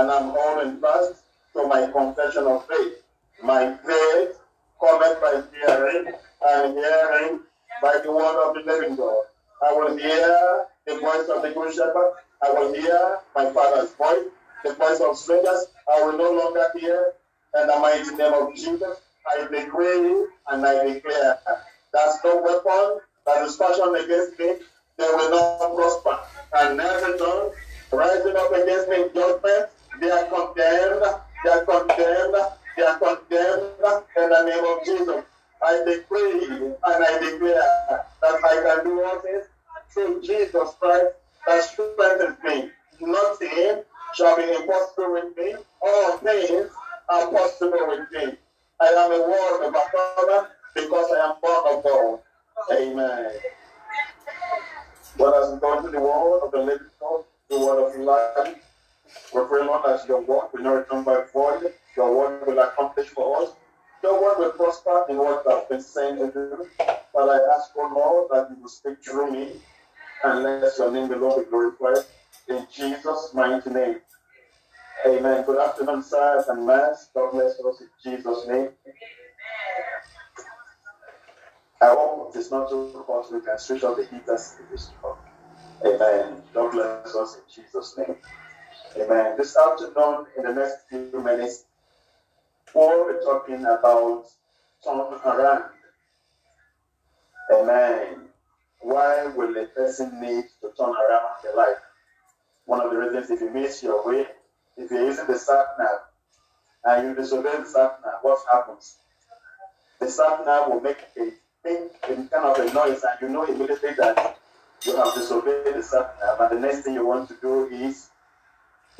and I'm holding fast to my confession of faith. My faith cometh by hearing, and hearing by the word of the living God. I will hear the voice of the good shepherd. I will hear my father's voice, the voice of strangers. I will no longer hear. In the mighty name of Jesus, I decree and I declare there's no weapon that is fashioned against me, they will not prosper. And every tongue rising up against me in judgment, they are condemned, they are condemned, they are condemned in the name of Jesus. I decree and I declare that I can do all things through Jesus Christ that strengthens me. Nothing shall be impossible with me. All things are possible with me. I am a world overcomer because your work will not return by void. Your work will accomplish for us. Your word will prosper in what I've been saying to do. But I ask, oh Lord, that you will speak through me and let your name alone be glorified. In Jesus' mighty name. Amen. Good afternoon, sirs and mass. God bless us in Jesus' name. I hope it's not too hot. We can switch off the heaters. Amen. God bless us in Jesus' name. Amen. This afternoon, in the next few minutes, we'll be talking about turn around. Amen. Why will a person need to turn around their life? One of the reasons if you miss your way, if you're using the sat nav and you disobey the sat nav, what happens? The sat nav will make a thing, a kind of a noise, and you know immediately that you have disobeyed the sat nav. And the next thing you want to do is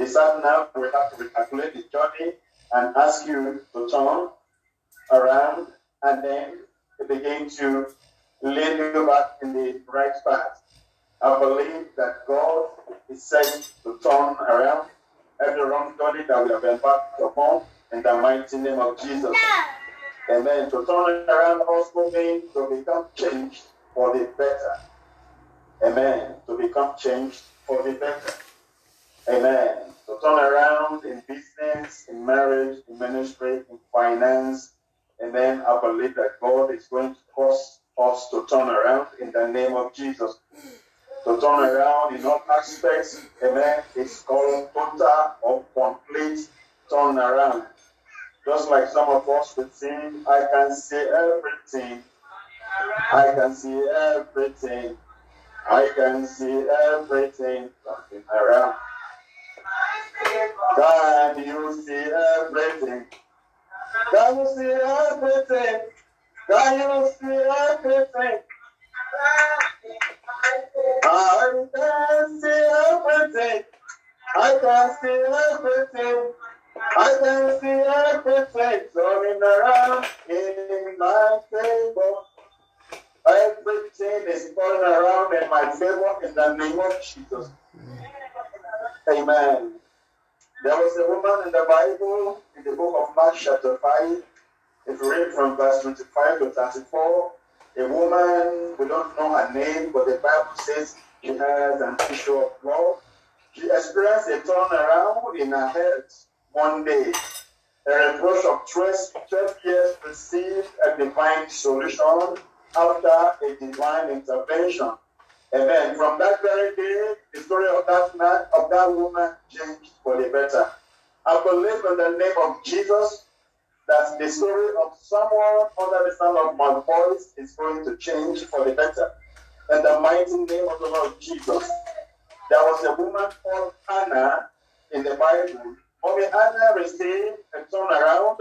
the sat nav will have to recalculate the journey and ask you to turn around and then begin to lead you back in the right path. I believe that God is saying to turn around every wrong journey that we have embarked upon in the mighty name of Jesus. Amen. To turn around also means to become changed for the better. Amen. To become changed for the better. Amen. To turn around in business, in marriage, in ministry, in finance. And then I believe that God is going to cause us to turn around in the name of Jesus. To turn around in all aspects, amen, it's called total or complete turn around. Just like some of us would sing, I can see everything. I can see everything. I can see everything turning around. Can you see everything? Can you see everything? Can you see everything? I can see everything. I can see everything. I can see everything turning around in my favor. Everything is turning around in my favor in the name of Jesus. Amen. There was a woman in the Bible, in the book of Mark, chapter 5. If you read from verse 25 to 34, a woman, we don't know her name, but the Bible says she has an issue of blood. She experienced a turnaround in her health one day. A reproach of 12 years received a divine solution after a divine intervention. Amen. From that very day, the story of that man, of that woman changed for the better. I believe in the name of Jesus that the story of someone under the sound of my voice is going to change for the better. In the mighty name of the Lord Jesus. There was a woman called Anna in the Bible. Mommy Anna received a turnaround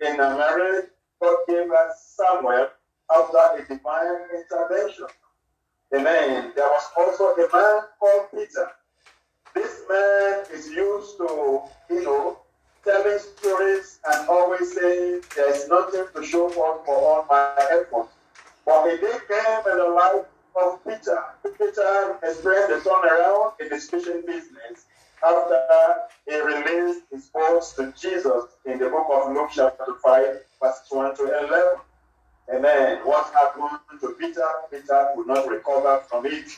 in her marriage. God gave her Samuel after a divine intervention. Amen. There was also a man called Peter. This man is used to, you know, telling stories and always saying there's nothing to show for for all my efforts. But a day came in the life of Peter. Peter experienced a turnaround in his fishing business after he released his boats to Jesus in the book of Luke chapter 5, verse 1 to 11. Amen. What happened to Peter? Peter could not recover from it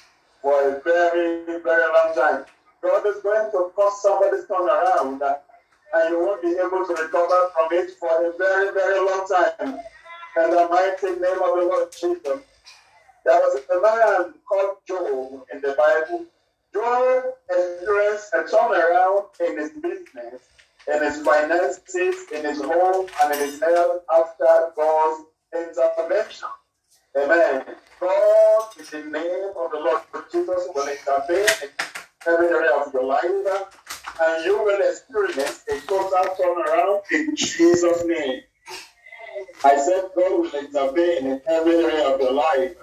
for a very, very long time. God is going to cause somebody's turn around and you won't be able to recover from it for a very, very long time. In the mighty name of the Lord Jesus. There was a man called Job in the Bible. Job experienced a turnaround in his business, in his finances, in his home, and in his health after God's intervention. Amen. God, is the name of the Lord Jesus, will intervene in every area of your life, and you will experience a total turnaround in Jesus' name. I said God will intervene in every area of your life,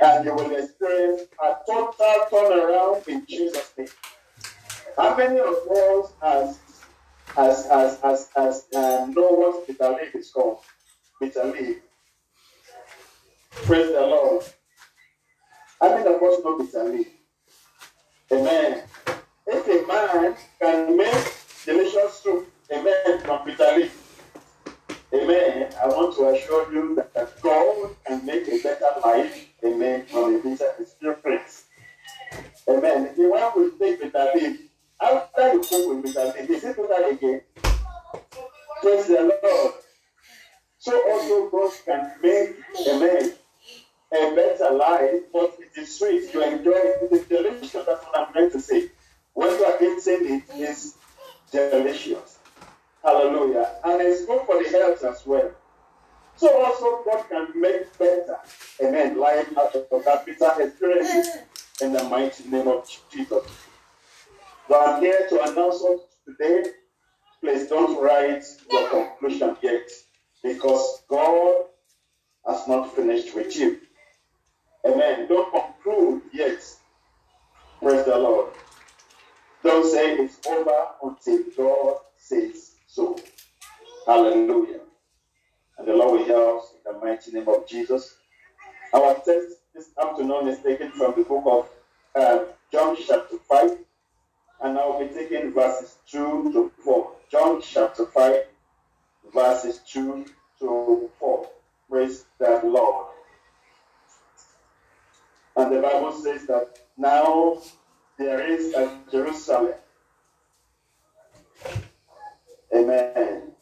and you will experience a total turnaround in Jesus' name. How many of us has has has has, has uh, know what bitter leaf is called? Bitter leaf. Praise the Lord. How many of know bitter leaf? Amen. If a man can make delicious soup, amen, from bitter leaf, Amen. I want to assure you that God can make a better life, amen, from a bitter experience. Amen. The one we take bitter leaf, after you cook with bitter leaf, is it bitter again? Praise the Lord. So also God can make, a man a better life, but it is sweet. You enjoy is delicious. That's what I'm going to say. When you are eating it, is delicious. Hallelujah. And it's good for the health as well. So also God can make better, amen, life out of that bitter experience in the mighty name of Jesus. But I'm here to announce us today, please don't write your conclusion yet because God has not finished with you. Amen. Don't conclude yet. Praise the Lord. Don't say it's over until God says so. Hallelujah. And the Lord will help us in the mighty name of Jesus. Our text this afternoon is taken from the book of uh, John chapter 5. And I will be taking verses 2 to 4. John chapter 5, verses 2 to 4. Praise the Lord. And the Bible says that now there is a Jerusalem. Amen.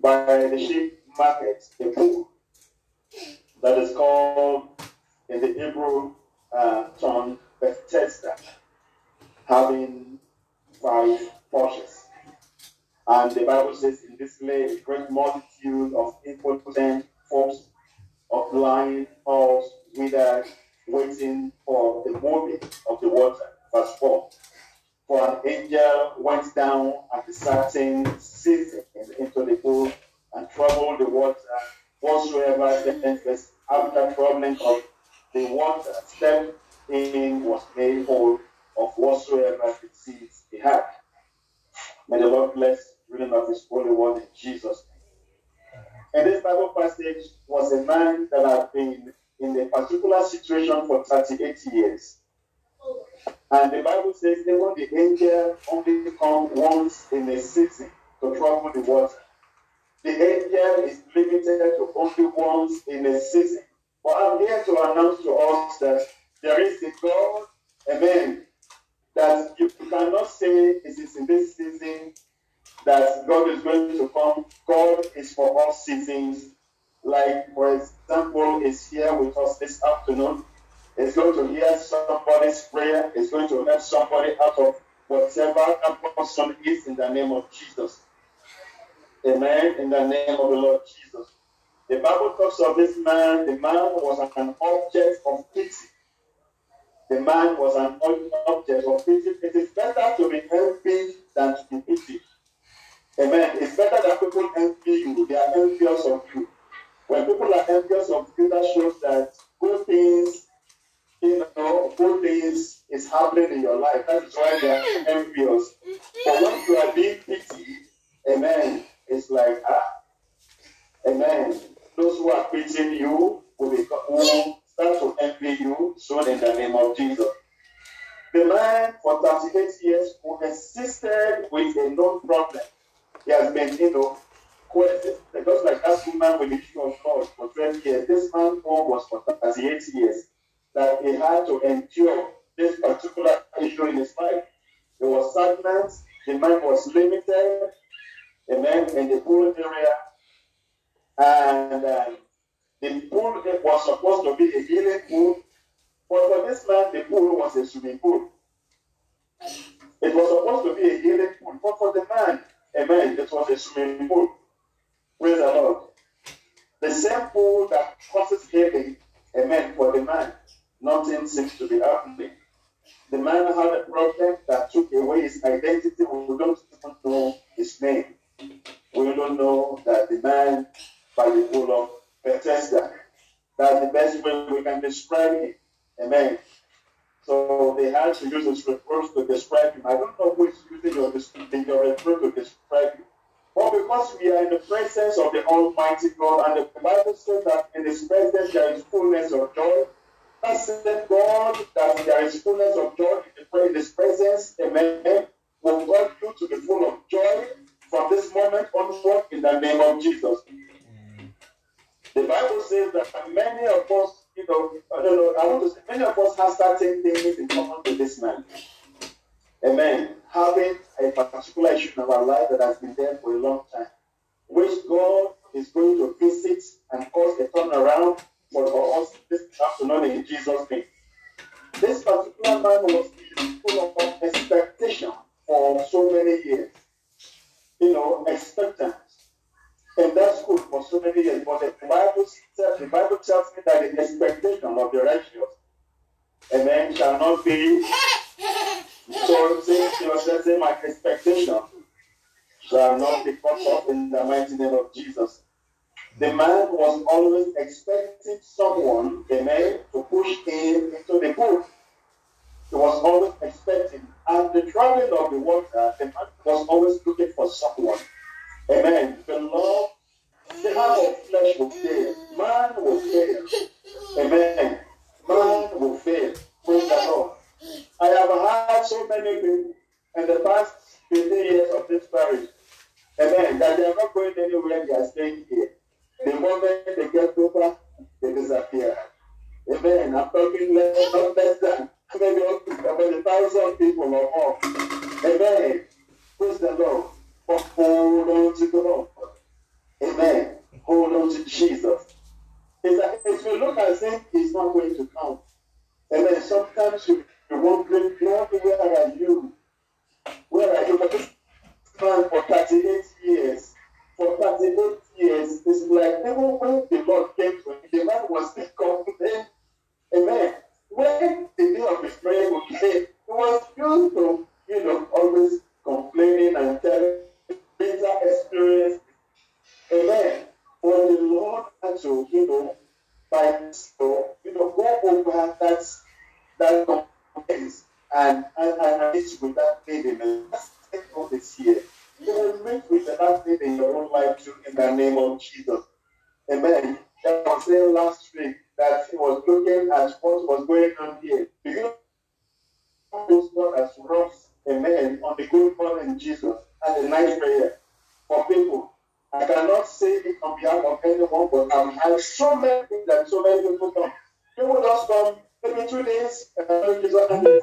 By the sheep market, a pool that is called in the Hebrew uh, tongue Bethesda, having five porches. And the Bible says in this lay a great multitude of impotent folks of blind horse withered, waiting for the moving of the water. Verse 4. For an angel went down at a certain season into the pool and troubled the water. Whatsoever then was after troubling of the water stepped in was made whole of whatsoever disease he had. May the Lord bless reading of his holy word in Jesus' name. And this Bible passage was a man that had been in a particular situation for 38 years. And the Bible says even the angel only come once in a season to trouble the water. The angel is limited to only once in a season. But I'm here to announce to us that there is a God, amen, that you cannot say it is in this season that God is going to come. God is for all seasons. Like, for example, is here with us this afternoon. Is going to hear somebody's prayer. Is going to help somebody out of whatever person is in the name of Jesus. Amen. In the name of the Lord Jesus. The Bible talks of this man. The man was an object of pity. The man was an object of pity. It is better to be envied than to be pitied. Amen. It's better that people envy you. They are envious of you. When people are envious of you, that shows that good things, you know, good things is happening in your life. That is why they are envious. But when you are being pitied, amen, it's like, ah, amen. Those who are pitying you will, be, will start to envy you soon in the name of Jesus. The man for 38 years who persisted with a known problem. He has been, you know, questioned, just like that woman with the issue of blood for 12 years. This man was for 38 years. that he had to endure this particular issue in his life. There was sadness, the man was limited, amen, in the pool area. And um, the pool was supposed to be a healing pool, but for this man, the pool was a swimming pool. It was supposed to be a healing pool, but for the man, amen, it was a swimming pool. Praise the Lord. The same pool that causes healing, amen, for the man, nothing seems to be happening. The man had a problem that took away his identity. We don't even know his name. We don't know that the man by the pool of Bethesda. That's the best way we can describe him. Amen. So they had to use this reproach to describe him. I don't know who is using your, your reproach to describe him. But because we are in the presence of the Almighty God, and the Bible says that in His presence there is fullness of joy. I said, God, that there is fullness of joy in His presence. Amen. The man was always expecting someone, a man, to push him into the pool. He was always expecting. And the traveling of the water, the man was always looking for someone. Amen. The Lord, the heart of flesh will fail. Man will fail. Amen. Man will fail. Praise the Lord. I have had so many people in the past 15 years of this parish, amen, that they are not going anywhere, they are staying here. The moment they get over, they disappear. Amen. I'm talking less, than maybe about a thousand people or more. Amen. Praise the Lord. But hold on to God. Amen. Hold on to Jesus. It's like if you look as if he's not going to come. Amen. Sometimes you you wondering, Lord, where are you? Where are you? But this man for 38 years, for 38 years, it's like and the night prayer for people. I cannot say it on behalf of anyone, but I've had so many that so many people come. People just come maybe two days, and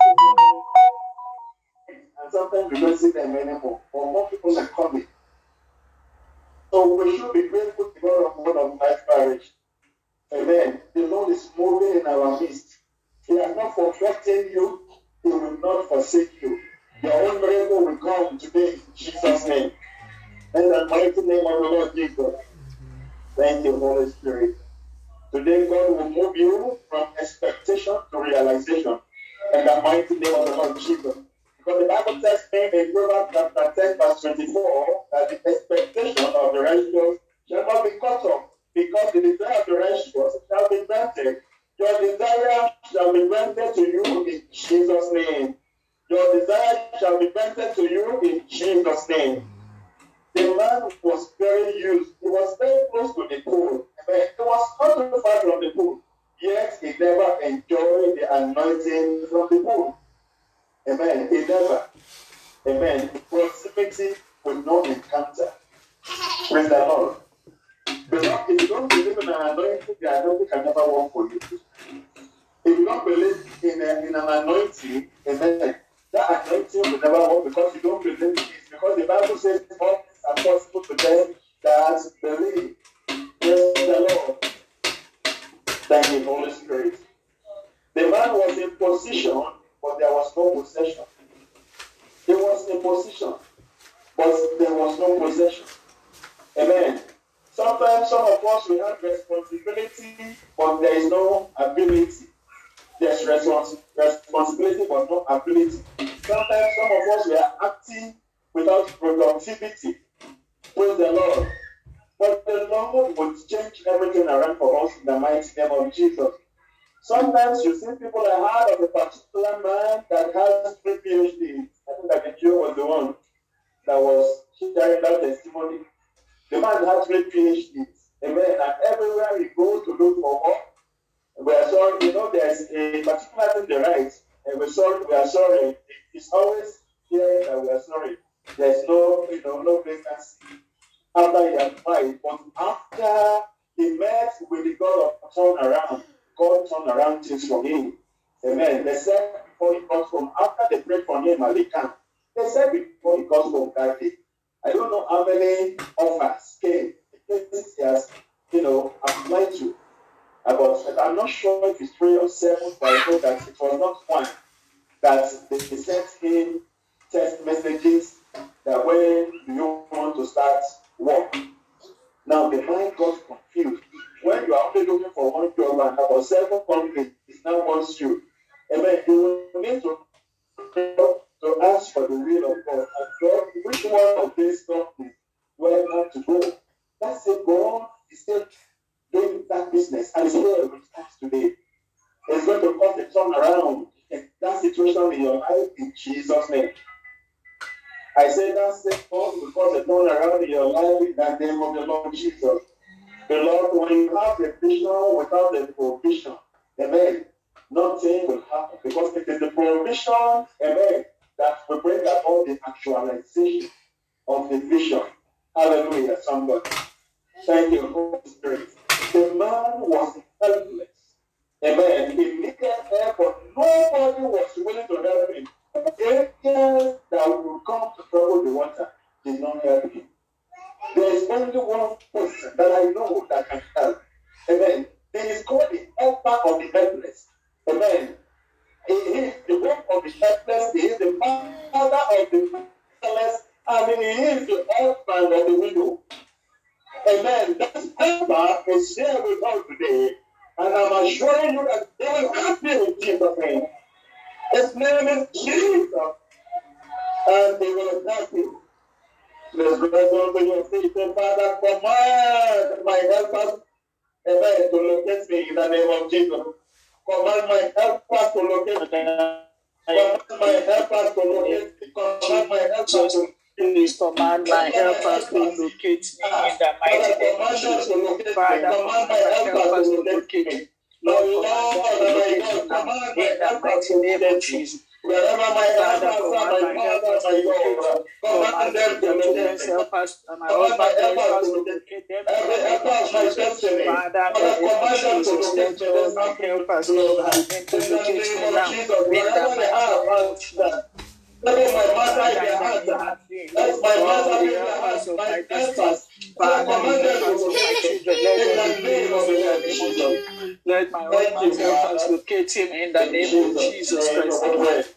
sometimes we don't see them anymore. Or more people are coming. So we should be grateful to God of God of life parish. Amen. The Lord is moving in our midst. He has not forgotten you. He will not forsake you. Your own will come today in Jesus' name. In the mighty name of the Lord Jesus. Thank you, Holy Spirit. Today, God will move you from expectation to realization in the mighty name of the Lord Jesus. Because the Bible me in Proverbs chapter 10, verse 24, that the expectation of the righteous shall not be cut off, because the desire of the righteous possession. He was in position, but there was no possession. Amen. Sometimes some of us we have responsibility, but there is no ability. There's respons- responsibility, but no ability. Sometimes some of us we are acting without productivity. Praise the Lord. But the Lord will change everything around for us in the mighty name of Jesus. Sometimes you see people that heard of a particular man that has three PhDs. I think that Joe was the one that was sharing that testimony. The man has three PhDs. Amen. And everywhere he goes to look for work, we are sorry, you know, there's a particular thing they write, and we're sorry, we are sorry. It's always here that we are sorry. There's no, you know, no vacancy after he applied, but after he met with the God of turnaround, God turned around things for him. Amen. They said before he got home, after they prayed for him camp, they said before he got home that I don't know how many offers came, he has, you know, applied to. About, I'm not sure if it's three or seven, but I know that it was not one that they sent him text messages that when do you want to start work? Now the mind got confused. When you are only looking for one job and about seven companies now wants you, amen, you will need to, to ask for the will of God. And God, which one of these companies do I have to go? That's it, God is still doing that business and it's here with us today. It's going to cause a turnaround in that situation in your life in Jesus' name. I say that same cause because a turnaround in your life in the name of the Lord Jesus. The Lord, when you have a vision without the provision, amen, nothing will happen because it is the provision, amen, that will bring about the actualization of the vision. Hallelujah, somebody. Thank you, Holy Spirit. The man was helpless. Amen. He needed help, but nobody was willing to help him. The angels that would come to trouble the water did not help him. There is only one person that I know that can help. Amen. He is called the helper of the helpless. Amen. He is the one of the helpless. He is the father of the helpless. I mean, he is the husband of the widow. Amen. That helper is here with us today. And I'm assuring you that they will help you in Jesus' name. His name is Jesus. And they will help you. Let's go on to your feet and Father, command my helpers, amen, to locate me in the name of Jesus. Command my helpers to locate me. Command my helpers to locate me. Command my helpers to Please command my helpers to locate me in the mighty name of Jesus. Father, command my helpers to locate me. Lord, command them to locate me in the mighty name of Jesus. Wherever my Father, my helpers to my me. helpers to locate them my. Father, command them let my heart. my mother My. Father, command them In the name of. Let my locate him in the name of Jesus Christ.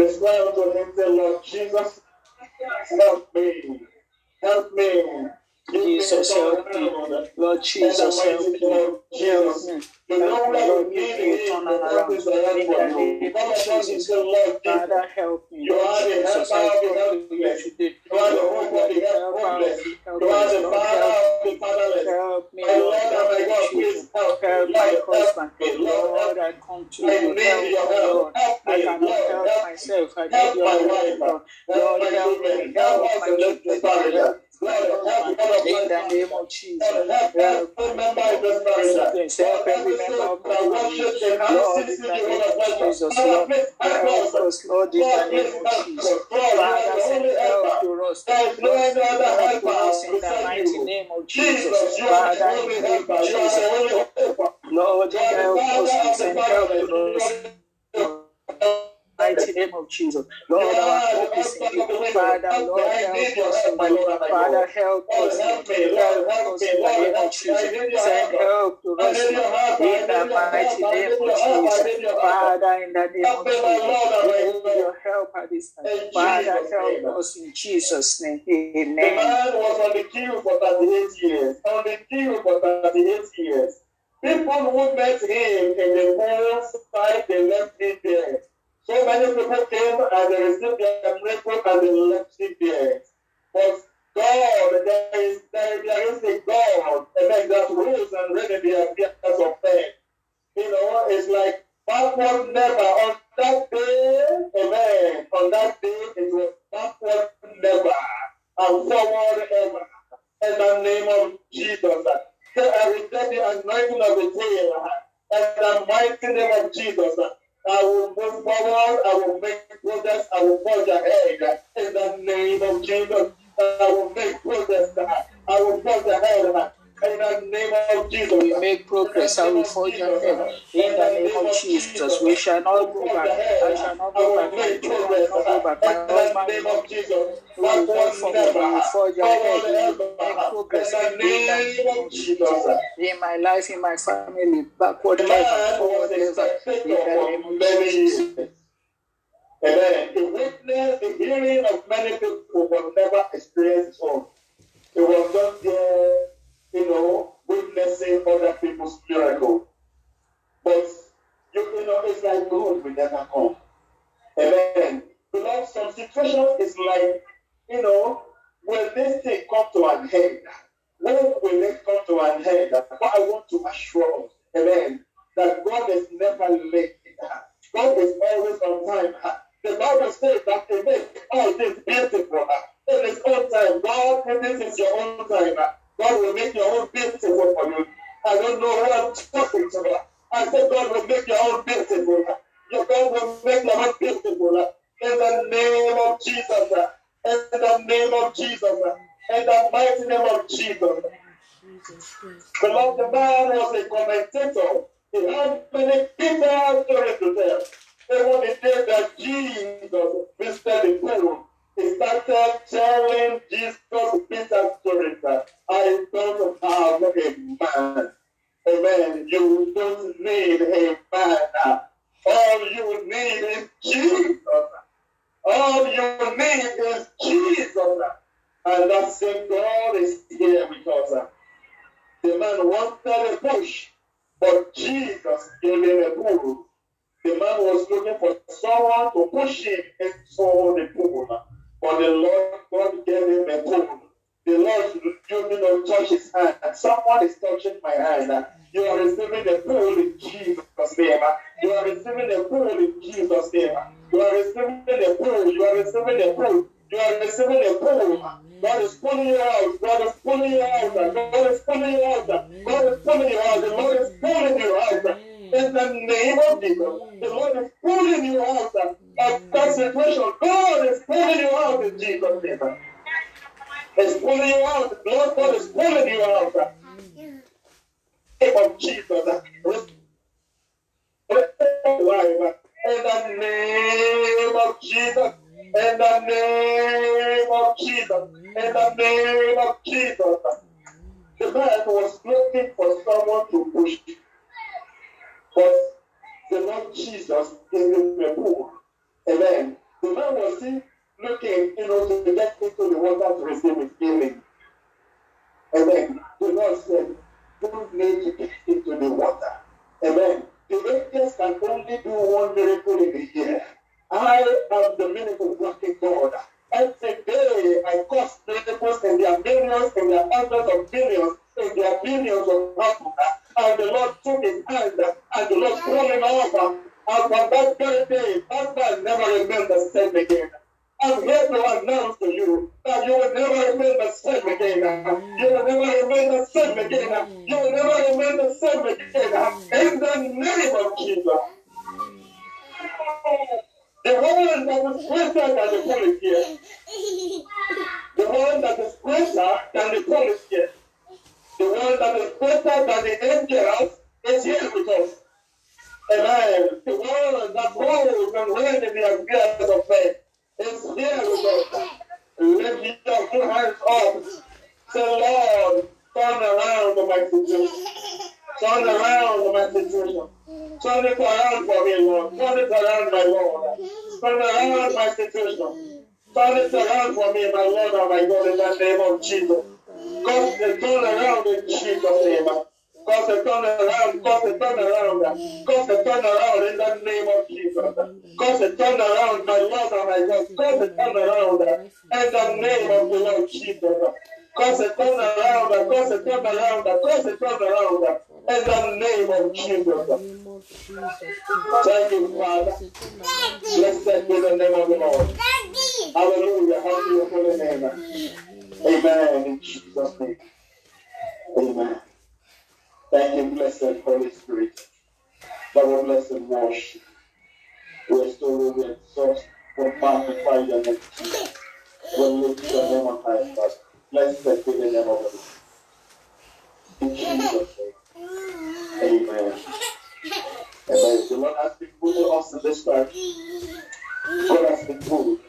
We pray. Let's cry out to him, say, Lord Jesus, help me. Help me. Give me a Jesus, help me. Lord Jesus, help me. Jesus. me. You Help me, Lord. you Give need me a him, the turnaround purpose I have in for the you. Come of upon him, Jesus. say, Lord Father, help me. You Lord are the helper of the come to you helpless. You are the Lord, hope of the the helpless. the You are the Lord, father of the fatherless. Help me, Lord. Lord my God, please help me. Help my husband. Lord, Lord, I come to I you. need Help your me, help. Myself. I wife. Lord. In the name of Jesus. Help every member of my Lord, in the name of Jesus. Lord, help us. Lord, in the name of Jesus. Father, send help to us. Lord, send help us in the mighty name of Jesus. Father, in the name of Jesus. Father, Lord, help us. Father, help us. Help us in the name of Jesus. Send help to us in the mighty name of Jesus. Father, in the name of Jesus, we need your help at this time. Father, help us in Jesus' name. Amen. The man was on the queue for 38 years. On the queue for 38 years. People who met him in the pool side, they left him there. So many people came and they received their miracle and they left it there. But God, there is, there, there is a God, amen, that rules and reigns the affairs of faith. You know, it's like backward never. On that day, amen, on that day, it was backward never and forward ever. In the name of Jesus. So I reject the anointing of the tail. In the mighty name of Jesus. I will move forward. I will make progress. I will forge ahead in the name of Jesus. I will make progress. I will forge ahead. In the name of Jesus. We make progress. I will forge ahead. In the name of Jesus. We shall not go back. I shall not go back. My shall not go back. My husband will not we will go forward. We will forge ahead. We will make progress. In the name of Jesus. In my life, in my family, backward never, forward never. In the name of Jesus. Amen. The witness, the hearing of many people who will never experience his It was just there you know, witnessing other people's miracle. But you, you know, it's like God will never come. Amen. Beloved, some situation is like, you know, will this thing come to an end? When will it come to an end? But I want to assure us, amen, that God is never late. God is always on time. The Bible says that He makes all things beautiful in His own time. God, this is your own time. The man wanted a bush, but Jesus gave him a pool. The man was looking for someone to push him into the pool. But the Lord God gave him a pool. The Lord you know touch his hand. And someone is touching my hand. You are receiving the pool in Jesus' name. You are receiving the pool in Jesus' name. You are receiving the pool. You are receiving the pool. You are receiving the pool. God is pulling you out. God is pulling you out. God is pulling you out. God is pulling you out. The Lord is pulling you out. In the name of Jesus, the Lord is pulling you out of that situation. God is pulling you out in Jesus' name. He's pulling you out. The Lord God is pulling you out. Of Jesus. In the name of Jesus. In the name never remain the same again. You will never remain the same again. You will never remain the same again. In the name of Jesus. The one that is greater than the police here. A turnaround, cause a turnaround, cause a turnaround in the name of Jesus. Cause a turnaround, my Lord and my God. Cause a turnaround in the name of the Lord Jesus. Cause a turnaround, cause a turnaround, cause a turnaround in the name of Jesus. Thank you, Father. Blessed be the name of the Lord. Hallelujah. Hallelujah. Amen. In Jesus' name. Amen. Thank you, blessed Holy Spirit. Our blessed worship. We are still will exalt, we magnify your name. We lift your name on high, God. Blessed be the name of the In Jesus' name. Amen. Amen. The Lord has been good to us in this time. God has been good.